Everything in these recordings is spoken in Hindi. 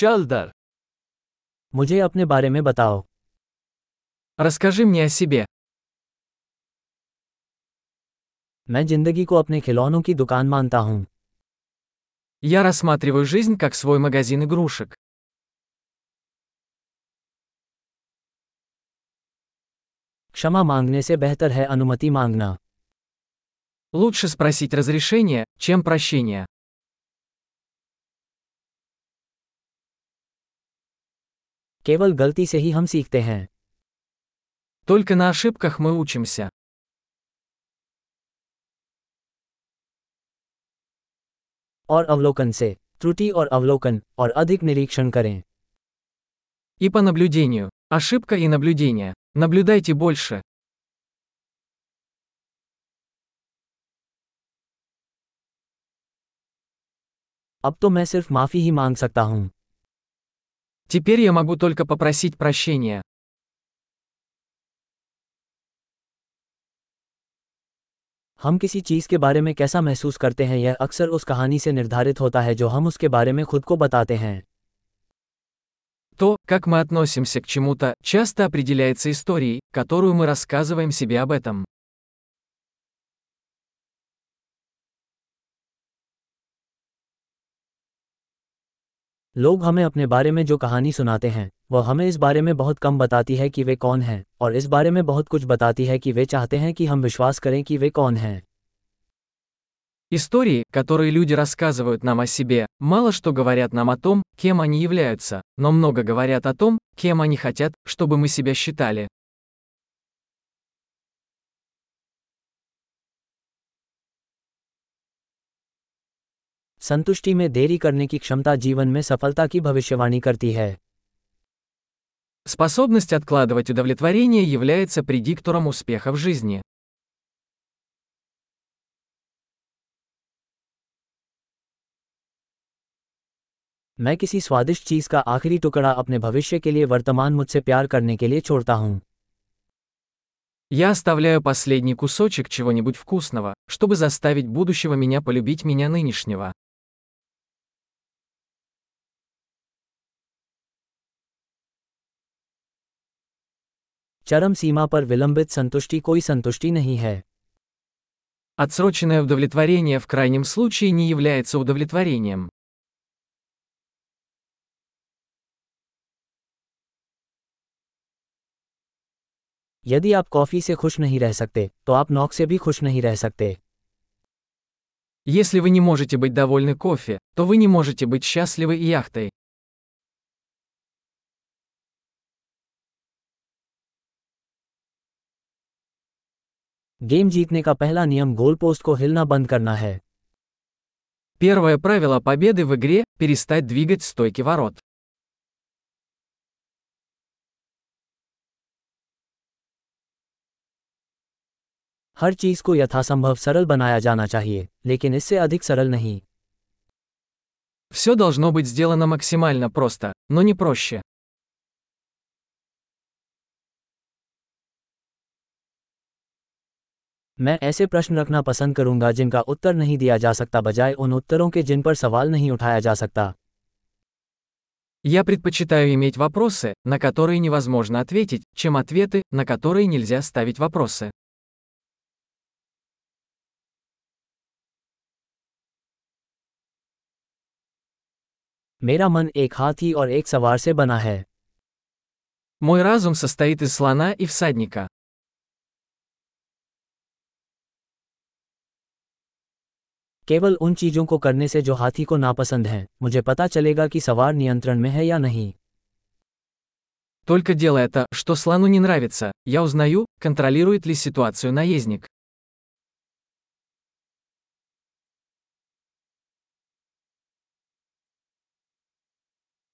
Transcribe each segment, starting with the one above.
चल दर मुझे अपने बारे में बताओ Расскажи мне о себе. मैं जिंदगी को अपने खिलौनों की दुकान मानता हूँ Я рассматриваю жизнь как свой магазин игрушек. क्षमा मांगने से बेहतर है अनुमति मांगना Лучше спросить разрешение, чем прощение. केवल गलती से ही हम सीखते हैं Только на ошибках мы учимся. और अवलोकन से त्रुटि और अवलोकन और अधिक निरीक्षण करें И по наблюдению. Ошибка и наблюдение. Наблюдайте больше. अब तो मैं सिर्फ माफी ही मांग सकता हूँ Теперь я могу только попросить прощения. हम किसी चीज़ के बारे में कैसा महसूस करते हैं यह अक्सर उस कहानी से निर्धारित होता है जो हम उसके बारे में खुद को बताते हैं То, как мы относимся к чему-то, часто определяется историей, которую мы рассказываем себе об этом. लोग हमें अपने बारे में जो कहानी सुनाते हैं वह हमें इस बारे में बहुत कम बताती है कि वे कौन हैं और इस बारे में बहुत कुछ बताती है कि वे चाहते हैं कि हम विश्वास करें कि वे कौन हैं Истории, которые люди рассказывают нам о себе, мало что говорят нам о том, кем они являются, но много говорят о том, кем они хотят, чтобы мы себя считали. संतुष्टि में देरी करने की क्षमता जीवन में सफलता की भविष्यवाणी करती है Способность откладывать удовлетворение является предиктором успеха в жизни. मैं किसी स्वादिष्ट चीज़ का आखिरी टुकड़ा अपने भविष्य के लिए वर्तमान मुझसे प्यार करने के लिए छोड़ता हूँ Я оставляю последний кусочек чего-нибудь вкусного, чтобы заставить будущего меня полюбить меня нынешнего. चरम सीमा पर विलंबित संतुष्टि कोई संतुष्टि नहीं है Отсроченное удовлетворение в крайнем случае не является удовлетворением. यदि आप कॉफ़ी से खुश नहीं रह सकते तो आप नौक से भी खुश नहीं रह सकते Если вы не можете быть довольны кофе, то вы не можете быть счастливы и яхтой. गेम जीतने का पहला नियम गोल पोस्ट को हिलना बंद करना है Первое правило победы в игре – перестать двигать стойки ворот. हर चीज़ को यथासंभव सरल बनाया जाना चाहिए लेकिन इससे अधिक सरल नहीं Все должно быть сделано максимально просто, но не проще. मैं ऐसे प्रश्न रखना पसंद करूंगा जिनका उत्तर नहीं दिया जा सकता बजाय उन उत्तरों के जिन पर सवाल नहीं उठाया जा सकता Я предпочитаю иметь вопросы, на которые невозможно ответить, чем ответы, на которые нельзя ставить вопросы. मेरा मन एक हाथी और एक सवार से बना है Мой разум состоит из слона и всадника. केवल उन चीज़ों को करने से जो हाथी को नापसंद हैं मुझे पता चलेगा कि सवार नियंत्रण में है या नहीं Только делая то, что слону не нравится, я узнаю, контролирует ли ситуацию наездник.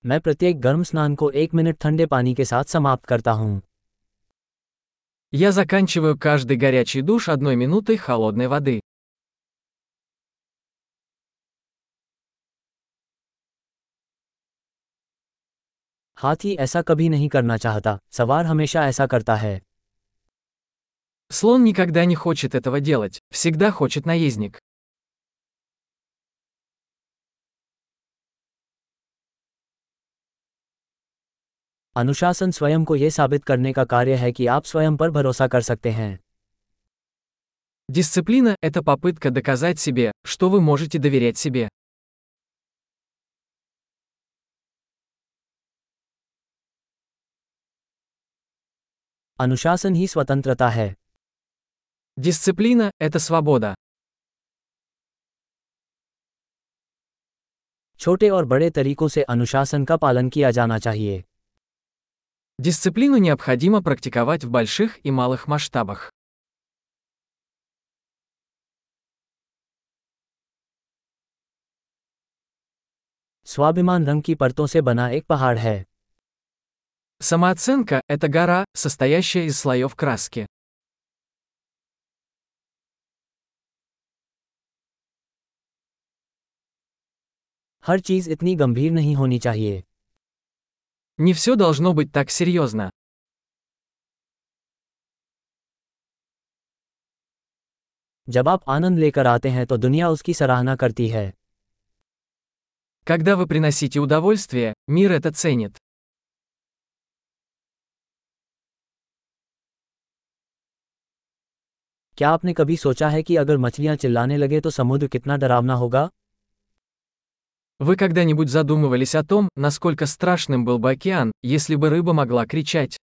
मैं प्रत्येक गर्म स्नान को एक मिनट ठंडे पानी के साथ समाप्त करता हूँ Я заканчиваю каждый горячий душ одной минутой холодной воды. हाथी ऐसा कभी नहीं करना चाहता सवार हमेशा ऐसा करता है Слон никогда не хочет этого делать, всегда хочет наездник. अनुशासन स्वयं को यह साबित करने का कार्य है कि आप स्वयं पर भरोसा कर सकते हैं Дисциплина – это попытка доказать себе, что вы можете доверять себе. अनुशासन ही स्वतंत्रता है Дисциплина – это свобода. छोटे और बड़े तरीकों से अनुशासन का पालन किया जाना चाहिए Дисциплину необходимо практиковать в больших и малых масштабах. स्वाभिमान रंग की परतों से बना एक पहाड़ है Самооценка – это гора, состоящая из слоев краски. हर चीज इतनी गंभीर नहीं होनी चाहिए Не все должно быть так серьезно. जब आप आनंद लेकर आते हैं तो दुनिया उसकी सराहना करती है Когда вы приносите удовольствие, мир это ценит. क्या आपने कभी सोचा है कि अगर मछलियां चिल्लाने लगे तो समुद्र कितना डरावना होगा Вы когда-нибудь задумывались о том, насколько страшным был бы океан, если бы рыба могла кричать?